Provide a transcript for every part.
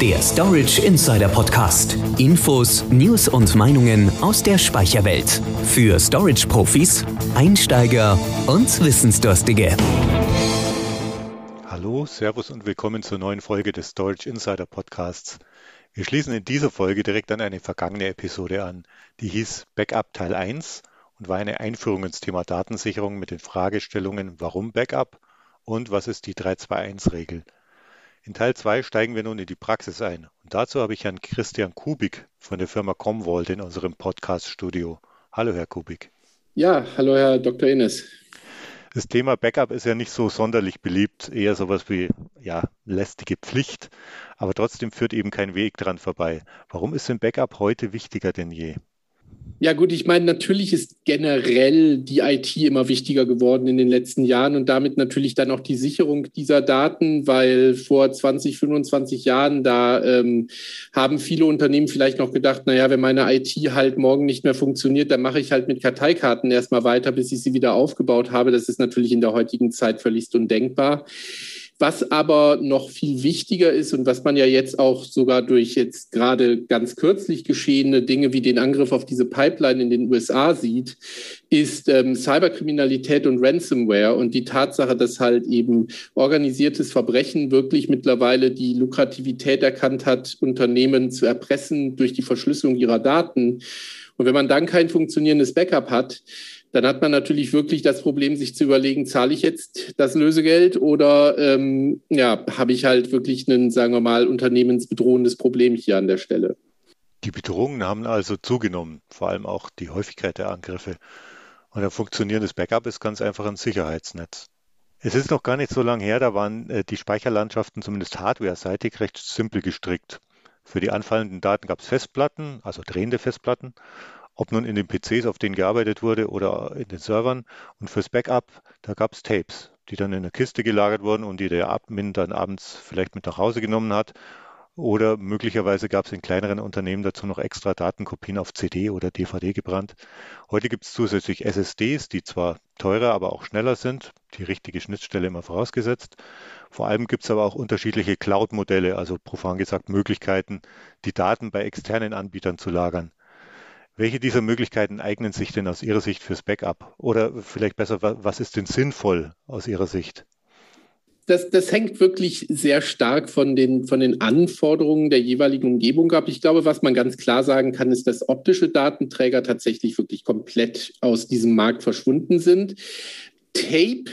Der Storage Insider Podcast. Infos, News und Meinungen aus der Speicherwelt. Für Storage-Profis, Einsteiger und Wissensdurstige. Hallo, Servus und willkommen zur neuen Folge des Storage Insider Podcasts. Wir schließen in dieser Folge direkt an eine vergangene Episode an, die hieß Backup Teil 1 und war eine Einführung ins Thema Datensicherung mit den Fragestellungen Warum Backup und was ist die 321-Regel. In Teil 2 steigen wir nun in die Praxis ein und dazu habe ich Herrn Christian Kubik von der Firma Comvault in unserem Podcast-Studio. Hallo, Herr Kubik. Ja, hallo, Herr Dr. Innes. Das Thema Backup ist ja nicht so sonderlich beliebt, eher sowas wie ja, lästige Pflicht, aber trotzdem führt eben kein Weg dran vorbei. Warum ist denn Backup heute wichtiger denn je? Ja gut, ich meine, natürlich ist generell die IT immer wichtiger geworden in den letzten Jahren und damit natürlich dann auch die Sicherung dieser Daten, weil vor 20, 25 Jahren, da ähm, haben viele Unternehmen vielleicht noch gedacht, naja, wenn meine IT halt morgen nicht mehr funktioniert, dann mache ich halt mit Karteikarten erstmal weiter, bis ich sie wieder aufgebaut habe. Das ist natürlich in der heutigen Zeit völlig undenkbar. Was aber noch viel wichtiger ist und was man ja jetzt auch sogar durch jetzt gerade ganz kürzlich geschehene Dinge wie den Angriff auf diese Pipeline in den USA sieht, ist ähm, Cyberkriminalität und Ransomware und die Tatsache, dass halt eben organisiertes Verbrechen wirklich mittlerweile die Lukrativität erkannt hat, Unternehmen zu erpressen durch die Verschlüsselung ihrer Daten. Und wenn man dann kein funktionierendes Backup hat, dann hat man natürlich wirklich das Problem, sich zu überlegen, zahle ich jetzt das Lösegeld oder ähm, ja, habe ich halt wirklich ein, sagen wir mal, unternehmensbedrohendes Problem hier an der Stelle. Die Bedrohungen haben also zugenommen, vor allem auch die Häufigkeit der Angriffe. Und ein funktionierendes Backup ist ganz einfach ein Sicherheitsnetz. Es ist noch gar nicht so lange her, da waren äh, die Speicherlandschaften zumindest hardware-seitig recht simpel gestrickt. Für die anfallenden Daten gab es Festplatten, also drehende Festplatten, ob nun in den PCs, auf denen gearbeitet wurde oder in den Servern. Und fürs Backup, da gab es Tapes, die dann in einer Kiste gelagert wurden und die der Admin dann abends vielleicht mit nach Hause genommen hat. Oder möglicherweise gab es in kleineren Unternehmen dazu noch extra Datenkopien auf CD oder DVD gebrannt. Heute gibt es zusätzlich SSDs, die zwar teurer, aber auch schneller sind, die richtige Schnittstelle immer vorausgesetzt. Vor allem gibt es aber auch unterschiedliche Cloud-Modelle, also profan gesagt Möglichkeiten, die Daten bei externen Anbietern zu lagern. Welche dieser Möglichkeiten eignen sich denn aus Ihrer Sicht fürs Backup? Oder vielleicht besser, was ist denn sinnvoll aus Ihrer Sicht? Das, das hängt wirklich sehr stark von den, von den Anforderungen der jeweiligen Umgebung ab. Ich glaube, was man ganz klar sagen kann, ist, dass optische Datenträger tatsächlich wirklich komplett aus diesem Markt verschwunden sind. Tape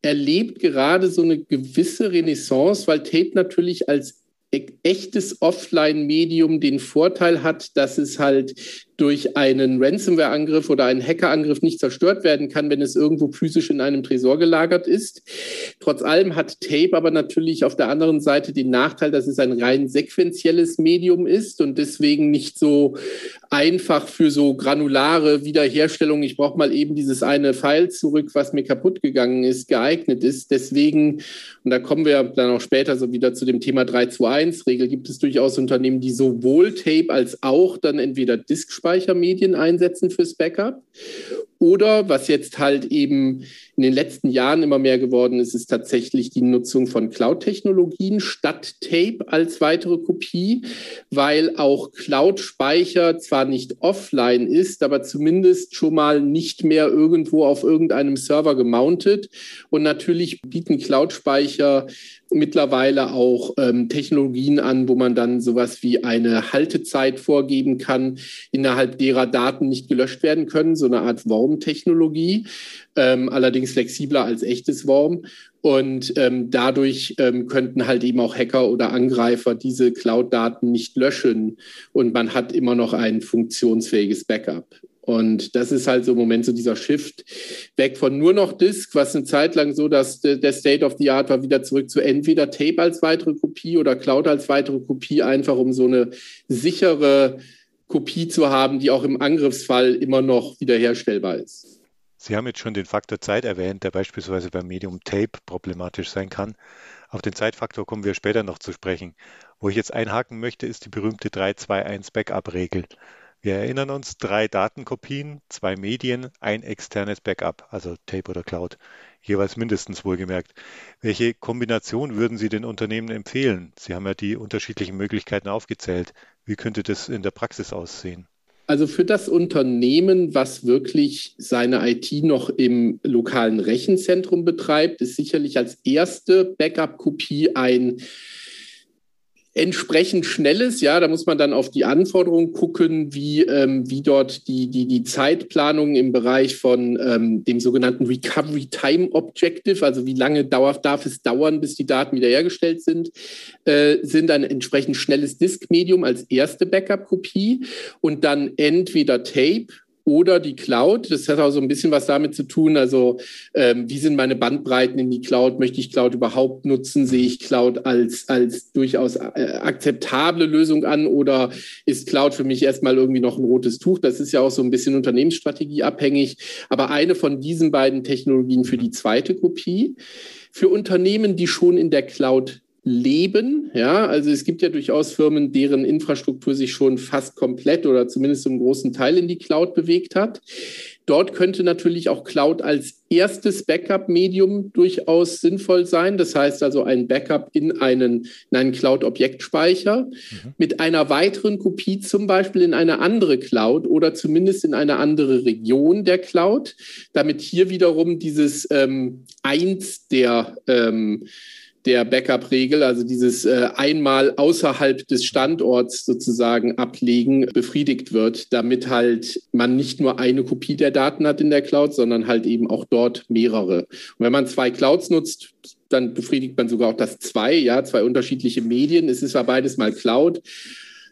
erlebt gerade so eine gewisse Renaissance, weil Tape natürlich als echtes Offline-Medium den Vorteil hat, dass es halt durch einen Ransomware-Angriff oder einen Hacker-Angriff nicht zerstört werden kann, wenn es irgendwo physisch in einem Tresor gelagert ist. Trotz allem hat Tape aber natürlich auf der anderen Seite den Nachteil, dass es ein rein sequenzielles Medium ist und deswegen nicht so einfach für so granulare Wiederherstellung, ich brauche mal eben dieses eine File zurück, was mir kaputt gegangen ist, geeignet ist. Deswegen, und da kommen wir dann auch später so wieder zu dem Thema 321-Regel, gibt es durchaus Unternehmen, die sowohl Tape als auch dann entweder Disk Speichermedien einsetzen fürs Backup. Oder was jetzt halt eben in den letzten Jahren immer mehr geworden ist, ist tatsächlich die Nutzung von Cloud-Technologien statt Tape als weitere Kopie, weil auch Cloud-Speicher zwar nicht offline ist, aber zumindest schon mal nicht mehr irgendwo auf irgendeinem Server gemountet. Und natürlich bieten Cloud-Speicher mittlerweile auch ähm, Technologien an, wo man dann sowas wie eine Haltezeit vorgeben kann, innerhalb derer Daten nicht gelöscht werden können, so eine Art Worm-Technologie, ähm, allerdings flexibler als echtes Worm. Und ähm, dadurch ähm, könnten halt eben auch Hacker oder Angreifer diese Cloud-Daten nicht löschen und man hat immer noch ein funktionsfähiges Backup. Und das ist halt so im Moment so dieser Shift weg von nur noch Disk, was eine Zeit lang so, dass der State of the Art war, wieder zurück zu entweder Tape als weitere Kopie oder Cloud als weitere Kopie, einfach um so eine sichere Kopie zu haben, die auch im Angriffsfall immer noch wiederherstellbar ist. Sie haben jetzt schon den Faktor Zeit erwähnt, der beispielsweise beim Medium Tape problematisch sein kann. Auf den Zeitfaktor kommen wir später noch zu sprechen. Wo ich jetzt einhaken möchte, ist die berühmte 3-2-1 Backup-Regel. Wir erinnern uns, drei Datenkopien, zwei Medien, ein externes Backup, also Tape oder Cloud, jeweils mindestens wohlgemerkt. Welche Kombination würden Sie den Unternehmen empfehlen? Sie haben ja die unterschiedlichen Möglichkeiten aufgezählt. Wie könnte das in der Praxis aussehen? Also für das Unternehmen, was wirklich seine IT noch im lokalen Rechenzentrum betreibt, ist sicherlich als erste Backup-Kopie ein entsprechend schnelles, ja, da muss man dann auf die Anforderungen gucken, wie, ähm, wie dort die, die, die Zeitplanung im Bereich von ähm, dem sogenannten Recovery Time Objective, also wie lange dauert, darf es dauern, bis die Daten wiederhergestellt sind, äh, sind ein entsprechend schnelles Disk-Medium als erste Backup-Kopie und dann entweder Tape oder die Cloud. Das hat auch so ein bisschen was damit zu tun. Also ähm, wie sind meine Bandbreiten in die Cloud? Möchte ich Cloud überhaupt nutzen? Sehe ich Cloud als, als durchaus äh, akzeptable Lösung an oder ist Cloud für mich erstmal irgendwie noch ein rotes Tuch? Das ist ja auch so ein bisschen Unternehmensstrategie abhängig. Aber eine von diesen beiden Technologien für die zweite Kopie. Für Unternehmen, die schon in der Cloud leben. Ja, also es gibt ja durchaus Firmen, deren Infrastruktur sich schon fast komplett oder zumindest zum großen Teil in die Cloud bewegt hat. Dort könnte natürlich auch Cloud als erstes Backup-Medium durchaus sinnvoll sein. Das heißt also ein Backup in einen, in einen Cloud-Objektspeicher mhm. mit einer weiteren Kopie zum Beispiel in eine andere Cloud oder zumindest in eine andere Region der Cloud, damit hier wiederum dieses ähm, Eins der ähm, der Backup-Regel, also dieses äh, einmal außerhalb des Standorts sozusagen ablegen, befriedigt wird, damit halt man nicht nur eine Kopie der Daten hat in der Cloud, sondern halt eben auch dort mehrere. Und wenn man zwei Clouds nutzt, dann befriedigt man sogar auch das zwei, ja, zwei unterschiedliche Medien. Es ist zwar beides mal Cloud,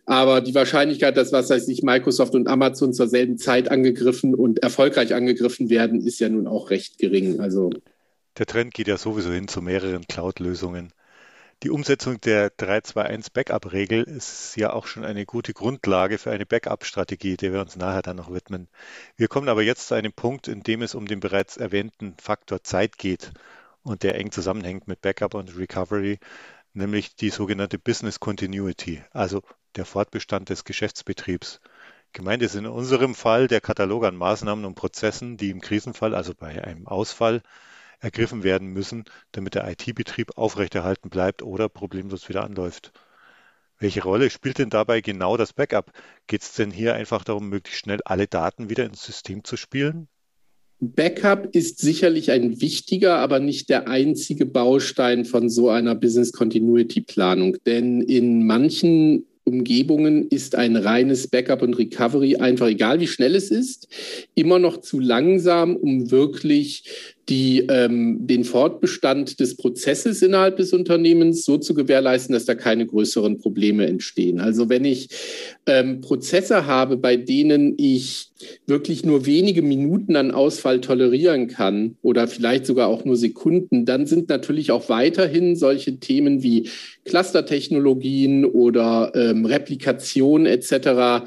aber die Wahrscheinlichkeit, dass was heißt ich Microsoft und Amazon zur selben Zeit angegriffen und erfolgreich angegriffen werden, ist ja nun auch recht gering. Also der Trend geht ja sowieso hin zu mehreren Cloud-Lösungen. Die Umsetzung der 321 Backup-Regel ist ja auch schon eine gute Grundlage für eine Backup-Strategie, der wir uns nachher dann noch widmen. Wir kommen aber jetzt zu einem Punkt, in dem es um den bereits erwähnten Faktor Zeit geht und der eng zusammenhängt mit Backup und Recovery, nämlich die sogenannte Business Continuity, also der Fortbestand des Geschäftsbetriebs. Gemeint ist in unserem Fall der Katalog an Maßnahmen und Prozessen, die im Krisenfall, also bei einem Ausfall, ergriffen werden müssen, damit der IT-Betrieb aufrechterhalten bleibt oder problemlos wieder anläuft. Welche Rolle spielt denn dabei genau das Backup? Geht es denn hier einfach darum, möglichst schnell alle Daten wieder ins System zu spielen? Backup ist sicherlich ein wichtiger, aber nicht der einzige Baustein von so einer Business Continuity Planung. Denn in manchen Umgebungen ist ein reines Backup und Recovery einfach, egal wie schnell es ist, immer noch zu langsam, um wirklich die, ähm, den Fortbestand des Prozesses innerhalb des Unternehmens so zu gewährleisten, dass da keine größeren Probleme entstehen. Also wenn ich ähm, Prozesse habe, bei denen ich wirklich nur wenige Minuten an Ausfall tolerieren kann oder vielleicht sogar auch nur Sekunden, dann sind natürlich auch weiterhin solche Themen wie Clustertechnologien oder ähm, Replikation etc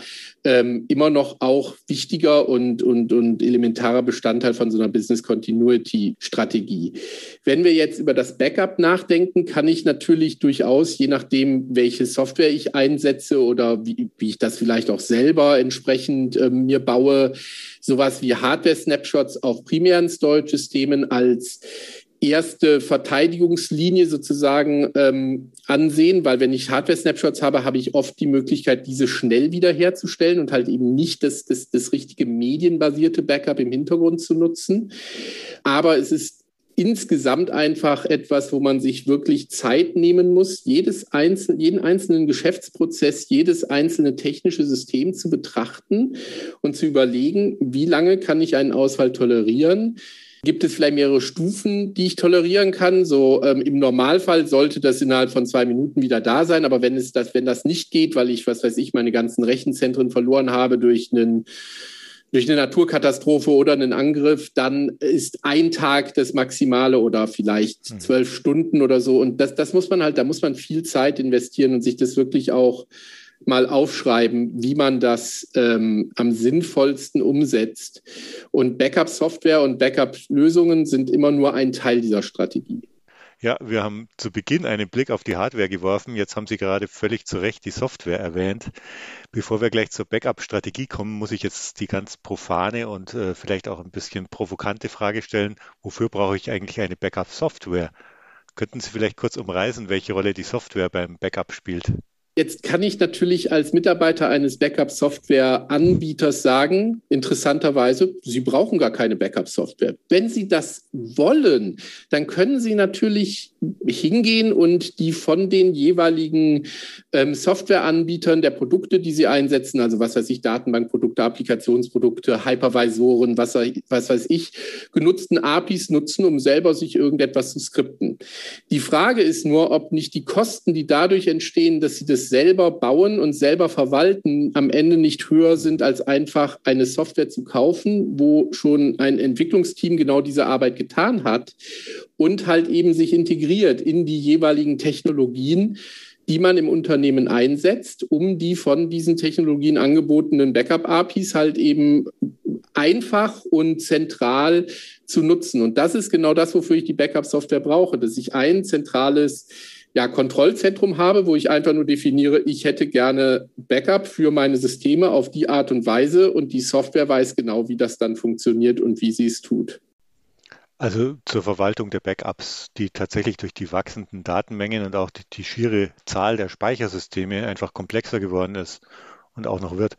ähm, immer noch auch wichtiger und, und, und elementarer Bestandteil von so einer Business Continuity Strategie. Wenn wir jetzt über das Backup nachdenken, kann ich natürlich durchaus, je nachdem, welche Software ich einsetze oder wie, wie ich das vielleicht auch selber entsprechend äh, mir baue, sowas wie Hardware-Snapshots auf primären Storage-Systemen als erste Verteidigungslinie sozusagen ähm, ansehen, weil wenn ich Hardware-Snapshots habe, habe ich oft die Möglichkeit, diese schnell wiederherzustellen und halt eben nicht das, das, das richtige medienbasierte Backup im Hintergrund zu nutzen. Aber es ist insgesamt einfach etwas, wo man sich wirklich Zeit nehmen muss, jedes einzelne, jeden einzelnen Geschäftsprozess, jedes einzelne technische System zu betrachten und zu überlegen, wie lange kann ich einen Ausfall tolerieren, Gibt es vielleicht mehrere Stufen, die ich tolerieren kann? So ähm, im Normalfall sollte das innerhalb von zwei Minuten wieder da sein, aber wenn es das, wenn das nicht geht, weil ich, was weiß ich, meine ganzen Rechenzentren verloren habe durch einen durch eine Naturkatastrophe oder einen Angriff, dann ist ein Tag das Maximale oder vielleicht mhm. zwölf Stunden oder so. Und das, das muss man halt, da muss man viel Zeit investieren und sich das wirklich auch mal aufschreiben, wie man das ähm, am sinnvollsten umsetzt. Und Backup-Software und Backup-Lösungen sind immer nur ein Teil dieser Strategie. Ja, wir haben zu Beginn einen Blick auf die Hardware geworfen. Jetzt haben Sie gerade völlig zu Recht die Software erwähnt. Bevor wir gleich zur Backup-Strategie kommen, muss ich jetzt die ganz profane und äh, vielleicht auch ein bisschen provokante Frage stellen. Wofür brauche ich eigentlich eine Backup-Software? Könnten Sie vielleicht kurz umreißen, welche Rolle die Software beim Backup spielt? Jetzt kann ich natürlich als Mitarbeiter eines Backup-Software-Anbieters sagen, interessanterweise, Sie brauchen gar keine Backup-Software. Wenn Sie das wollen, dann können Sie natürlich hingehen und die von den jeweiligen ähm, Softwareanbietern der Produkte, die Sie einsetzen, also was weiß ich, Datenbankprodukte, Applikationsprodukte, Hypervisoren, was, was weiß ich, genutzten APIs nutzen, um selber sich irgendetwas zu skripten. Die Frage ist nur, ob nicht die Kosten, die dadurch entstehen, dass Sie das selber bauen und selber verwalten am Ende nicht höher sind, als einfach eine Software zu kaufen, wo schon ein Entwicklungsteam genau diese Arbeit getan hat und halt eben sich integriert in die jeweiligen Technologien, die man im Unternehmen einsetzt, um die von diesen Technologien angebotenen Backup-APIs halt eben einfach und zentral zu nutzen. Und das ist genau das, wofür ich die Backup-Software brauche, dass ich ein zentrales ja, Kontrollzentrum habe, wo ich einfach nur definiere, ich hätte gerne Backup für meine Systeme auf die Art und Weise und die Software weiß genau, wie das dann funktioniert und wie sie es tut. Also zur Verwaltung der Backups, die tatsächlich durch die wachsenden Datenmengen und auch die, die schiere Zahl der Speichersysteme einfach komplexer geworden ist und auch noch wird.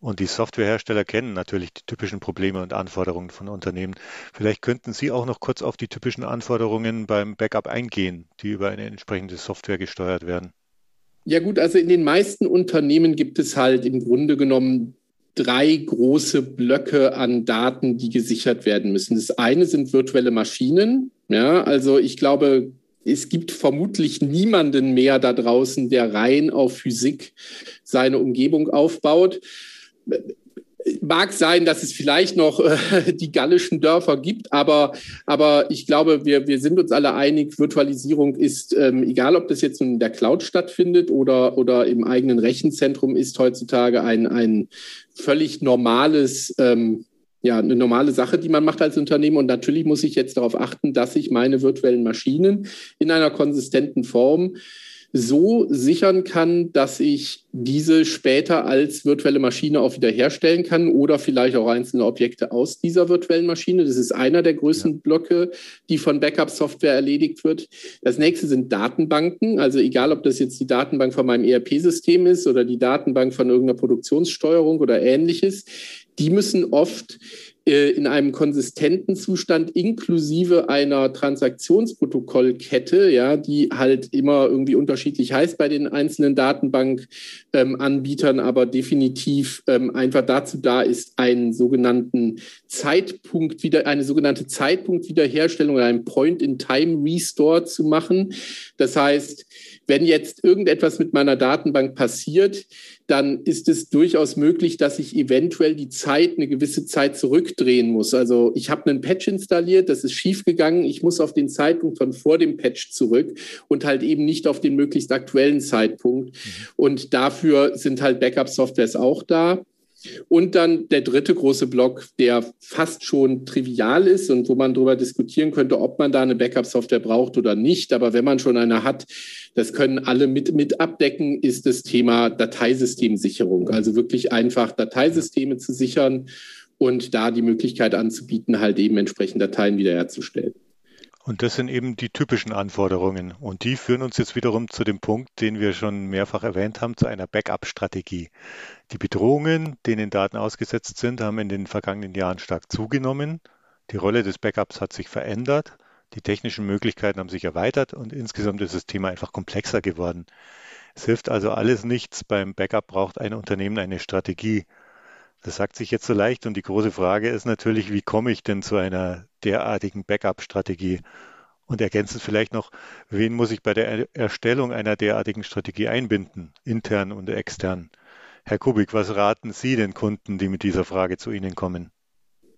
Und die Softwarehersteller kennen natürlich die typischen Probleme und Anforderungen von Unternehmen. Vielleicht könnten Sie auch noch kurz auf die typischen Anforderungen beim Backup eingehen, die über eine entsprechende Software gesteuert werden. Ja gut, also in den meisten Unternehmen gibt es halt im Grunde genommen drei große Blöcke an Daten, die gesichert werden müssen. Das eine sind virtuelle Maschinen. Ja, also ich glaube, es gibt vermutlich niemanden mehr da draußen, der rein auf Physik seine Umgebung aufbaut mag sein, dass es vielleicht noch äh, die gallischen Dörfer gibt, aber, aber ich glaube, wir, wir sind uns alle einig, Virtualisierung ist, ähm, egal ob das jetzt in der Cloud stattfindet oder, oder im eigenen Rechenzentrum, ist heutzutage ein, ein völlig normales, ähm, ja, eine normale Sache, die man macht als Unternehmen. Und natürlich muss ich jetzt darauf achten, dass ich meine virtuellen Maschinen in einer konsistenten Form so sichern kann, dass ich diese später als virtuelle Maschine auch wieder herstellen kann oder vielleicht auch einzelne Objekte aus dieser virtuellen Maschine. Das ist einer der größten ja. Blöcke, die von Backup-Software erledigt wird. Das nächste sind Datenbanken. Also egal, ob das jetzt die Datenbank von meinem ERP-System ist oder die Datenbank von irgendeiner Produktionssteuerung oder ähnliches, die müssen oft in einem konsistenten Zustand inklusive einer Transaktionsprotokollkette, ja, die halt immer irgendwie unterschiedlich heißt bei den einzelnen Datenbankanbietern, ähm, aber definitiv ähm, einfach dazu da ist, einen sogenannten Zeitpunkt wieder, eine sogenannte Zeitpunktwiederherstellung oder ein Point-in-Time-Restore zu machen. Das heißt, wenn jetzt irgendetwas mit meiner Datenbank passiert, dann ist es durchaus möglich, dass ich eventuell die Zeit eine gewisse Zeit zurückdrehen muss. Also ich habe einen Patch installiert, das ist schiefgegangen. Ich muss auf den Zeitpunkt von vor dem Patch zurück und halt eben nicht auf den möglichst aktuellen Zeitpunkt. Mhm. Und dafür sind halt Backup-Softwares auch da. Und dann der dritte große Block, der fast schon trivial ist und wo man darüber diskutieren könnte, ob man da eine Backup-Software braucht oder nicht. Aber wenn man schon eine hat, das können alle mit, mit abdecken, ist das Thema Dateisystemsicherung. Also wirklich einfach Dateisysteme zu sichern und da die Möglichkeit anzubieten, halt eben entsprechend Dateien wiederherzustellen. Und das sind eben die typischen Anforderungen. Und die führen uns jetzt wiederum zu dem Punkt, den wir schon mehrfach erwähnt haben, zu einer Backup-Strategie. Die Bedrohungen, denen Daten ausgesetzt sind, haben in den vergangenen Jahren stark zugenommen. Die Rolle des Backups hat sich verändert. Die technischen Möglichkeiten haben sich erweitert und insgesamt ist das Thema einfach komplexer geworden. Es hilft also alles nichts. Beim Backup braucht ein Unternehmen eine Strategie. Das sagt sich jetzt so leicht und die große Frage ist natürlich, wie komme ich denn zu einer derartigen Backup-Strategie? Und ergänzend vielleicht noch, wen muss ich bei der Erstellung einer derartigen Strategie einbinden, intern und extern? Herr Kubik, was raten Sie den Kunden, die mit dieser Frage zu Ihnen kommen?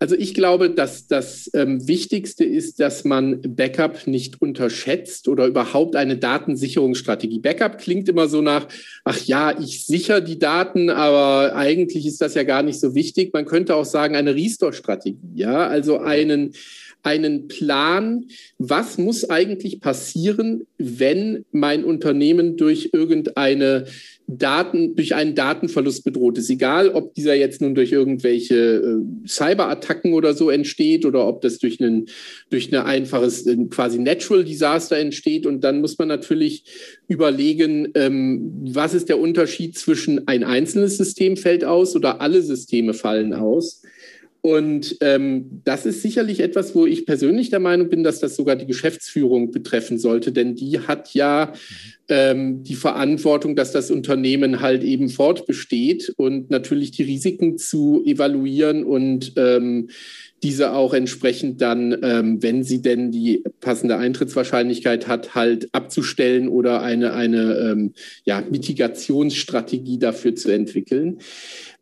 Also ich glaube, dass das ähm, Wichtigste ist, dass man Backup nicht unterschätzt oder überhaupt eine Datensicherungsstrategie. Backup klingt immer so nach, ach ja, ich sichere die Daten, aber eigentlich ist das ja gar nicht so wichtig. Man könnte auch sagen, eine Restore-Strategie, ja, also einen einen Plan, was muss eigentlich passieren, wenn mein Unternehmen durch irgendeine Daten, durch einen Datenverlust bedroht ist. Egal, ob dieser jetzt nun durch irgendwelche äh, Cyberattacken oder so entsteht oder ob das durch, einen, durch ein einfaches äh, quasi Natural Disaster entsteht. Und dann muss man natürlich überlegen, ähm, was ist der Unterschied zwischen ein einzelnes System fällt aus oder alle Systeme fallen aus. Und ähm, das ist sicherlich etwas, wo ich persönlich der Meinung bin, dass das sogar die Geschäftsführung betreffen sollte, denn die hat ja ähm, die Verantwortung, dass das Unternehmen halt eben fortbesteht und natürlich die Risiken zu evaluieren und ähm, diese auch entsprechend dann, ähm, wenn sie denn die passende Eintrittswahrscheinlichkeit hat, halt abzustellen oder eine, eine ähm, ja, Mitigationsstrategie dafür zu entwickeln.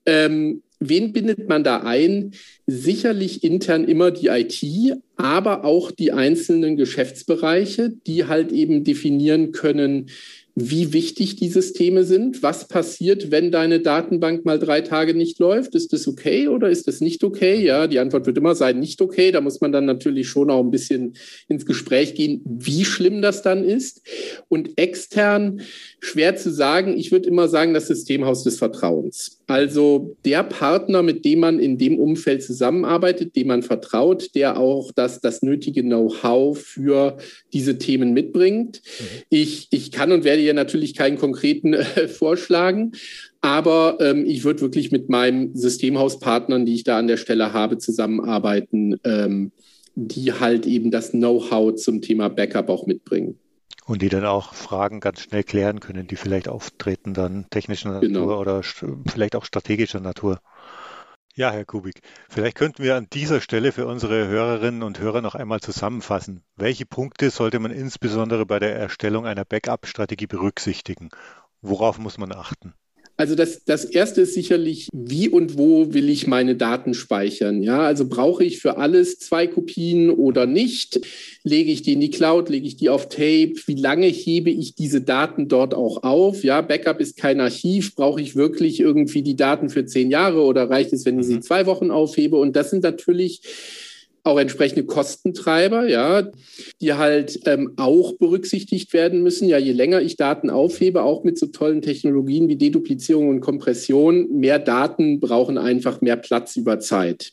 Ähm, wen bindet man da ein? Sicherlich intern immer die IT, aber auch die einzelnen Geschäftsbereiche, die halt eben definieren können, wie wichtig die Systeme sind. Was passiert, wenn deine Datenbank mal drei Tage nicht läuft? Ist das okay oder ist das nicht okay? Ja, die Antwort wird immer sein, nicht okay. Da muss man dann natürlich schon auch ein bisschen ins Gespräch gehen, wie schlimm das dann ist. Und extern schwer zu sagen. Ich würde immer sagen, das Systemhaus des Vertrauens. Also der Partner, mit dem man in dem Umfeld zusammenarbeitet, dem man vertraut, der auch das, das nötige Know-how für diese Themen mitbringt. Mhm. Ich, ich kann und werde hier natürlich keinen konkreten äh, vorschlagen, aber ähm, ich würde wirklich mit meinen Systemhauspartnern, die ich da an der Stelle habe, zusammenarbeiten, ähm, die halt eben das Know-how zum Thema Backup auch mitbringen. Und die dann auch Fragen ganz schnell klären können, die vielleicht auftreten, dann technischer genau. Natur oder vielleicht auch strategischer Natur. Ja, Herr Kubik, vielleicht könnten wir an dieser Stelle für unsere Hörerinnen und Hörer noch einmal zusammenfassen. Welche Punkte sollte man insbesondere bei der Erstellung einer Backup-Strategie berücksichtigen? Worauf muss man achten? Also das, das erste ist sicherlich, wie und wo will ich meine Daten speichern? Ja, also brauche ich für alles zwei Kopien oder nicht? Lege ich die in die Cloud? Lege ich die auf Tape? Wie lange hebe ich diese Daten dort auch auf? Ja, Backup ist kein Archiv. Brauche ich wirklich irgendwie die Daten für zehn Jahre oder reicht es, wenn ich sie mhm. zwei Wochen aufhebe? Und das sind natürlich auch entsprechende Kostentreiber, ja, die halt ähm, auch berücksichtigt werden müssen. Ja, je länger ich Daten aufhebe, auch mit so tollen Technologien wie Deduplizierung und Kompression, mehr Daten brauchen einfach mehr Platz über Zeit.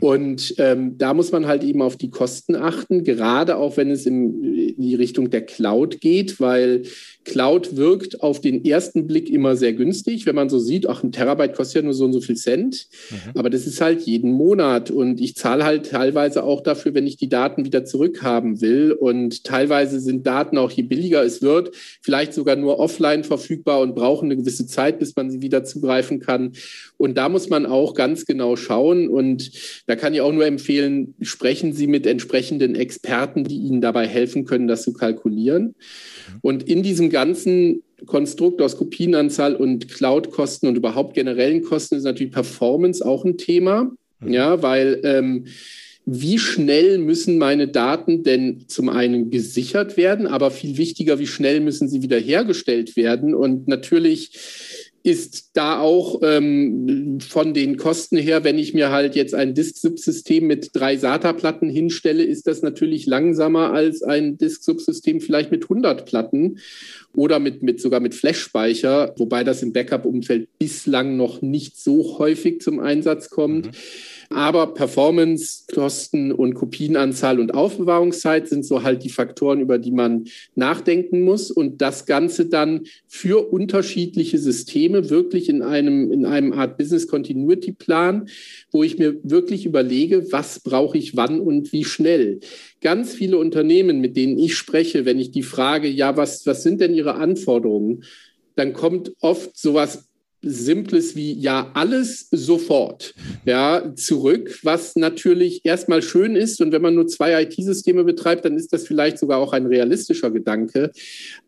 Und ähm, da muss man halt eben auf die Kosten achten, gerade auch wenn es in, in die Richtung der Cloud geht, weil Cloud wirkt auf den ersten Blick immer sehr günstig, wenn man so sieht, ach, ein Terabyte kostet ja nur so und so viel Cent. Mhm. Aber das ist halt jeden Monat und ich zahle halt teilweise auch dafür, wenn ich die Daten wieder zurückhaben will. Und teilweise sind Daten auch je billiger es wird, vielleicht sogar nur offline verfügbar und brauchen eine gewisse Zeit, bis man sie wieder zugreifen kann. Und da muss man auch ganz genau schauen. Und da kann ich auch nur empfehlen, sprechen Sie mit entsprechenden Experten, die Ihnen dabei helfen können, das zu kalkulieren. Und in diesem ganzen Konstrukt aus Kopienanzahl und Cloud-Kosten und überhaupt generellen Kosten ist natürlich Performance auch ein Thema. Mhm. Ja, weil ähm, wie schnell müssen meine Daten denn zum einen gesichert werden, aber viel wichtiger, wie schnell müssen sie wiederhergestellt werden? Und natürlich ist da auch ähm, von den Kosten her, wenn ich mir halt jetzt ein Disk-Subsystem mit drei SATA-Platten hinstelle, ist das natürlich langsamer als ein Disk-Subsystem vielleicht mit 100 Platten oder mit, mit sogar mit Flash-Speicher, wobei das im Backup-Umfeld bislang noch nicht so häufig zum Einsatz kommt. Mhm. Aber Performance, Kosten und Kopienanzahl und Aufbewahrungszeit sind so halt die Faktoren, über die man nachdenken muss und das Ganze dann für unterschiedliche Systeme wirklich in einem, in einem Art Business Continuity Plan, wo ich mir wirklich überlege, was brauche ich wann und wie schnell. Ganz viele Unternehmen, mit denen ich spreche, wenn ich die frage, ja, was, was sind denn Ihre Anforderungen? Dann kommt oft sowas Simples wie ja alles sofort ja zurück, was natürlich erstmal schön ist und wenn man nur zwei IT-Systeme betreibt, dann ist das vielleicht sogar auch ein realistischer Gedanke.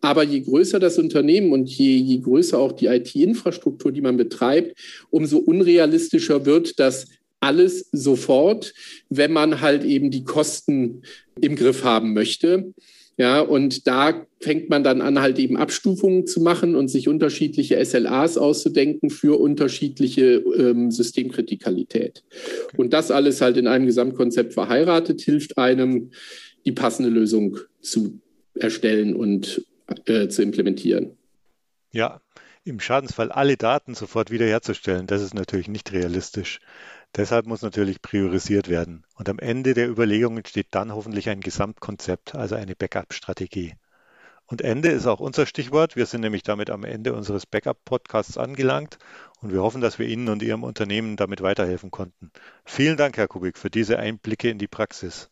Aber je größer das Unternehmen und je, je größer auch die IT-Infrastruktur, die man betreibt, umso unrealistischer wird das alles sofort, wenn man halt eben die Kosten im Griff haben möchte. Ja, und da fängt man dann an, halt eben Abstufungen zu machen und sich unterschiedliche SLAs auszudenken für unterschiedliche ähm, Systemkritikalität. Und das alles halt in einem Gesamtkonzept verheiratet, hilft einem, die passende Lösung zu erstellen und äh, zu implementieren. Ja, im Schadensfall alle Daten sofort wiederherzustellen, das ist natürlich nicht realistisch. Deshalb muss natürlich priorisiert werden. Und am Ende der Überlegungen steht dann hoffentlich ein Gesamtkonzept, also eine Backup-Strategie. Und Ende ist auch unser Stichwort. Wir sind nämlich damit am Ende unseres Backup-Podcasts angelangt und wir hoffen, dass wir Ihnen und Ihrem Unternehmen damit weiterhelfen konnten. Vielen Dank, Herr Kubik, für diese Einblicke in die Praxis.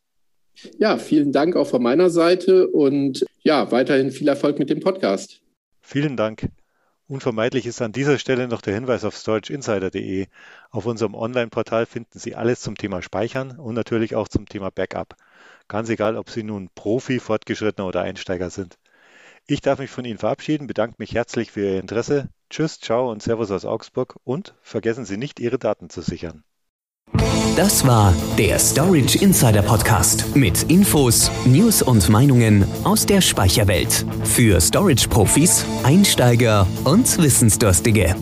Ja, vielen Dank auch von meiner Seite und ja, weiterhin viel Erfolg mit dem Podcast. Vielen Dank. Unvermeidlich ist an dieser Stelle noch der Hinweis auf storageinsider.de. Auf unserem Online-Portal finden Sie alles zum Thema Speichern und natürlich auch zum Thema Backup. Ganz egal, ob Sie nun Profi, Fortgeschrittener oder Einsteiger sind. Ich darf mich von Ihnen verabschieden, bedanke mich herzlich für Ihr Interesse. Tschüss, ciao und Servus aus Augsburg und vergessen Sie nicht, Ihre Daten zu sichern. Das war der Storage Insider Podcast mit Infos, News und Meinungen aus der Speicherwelt. Für Storage-Profis, Einsteiger und Wissensdurstige.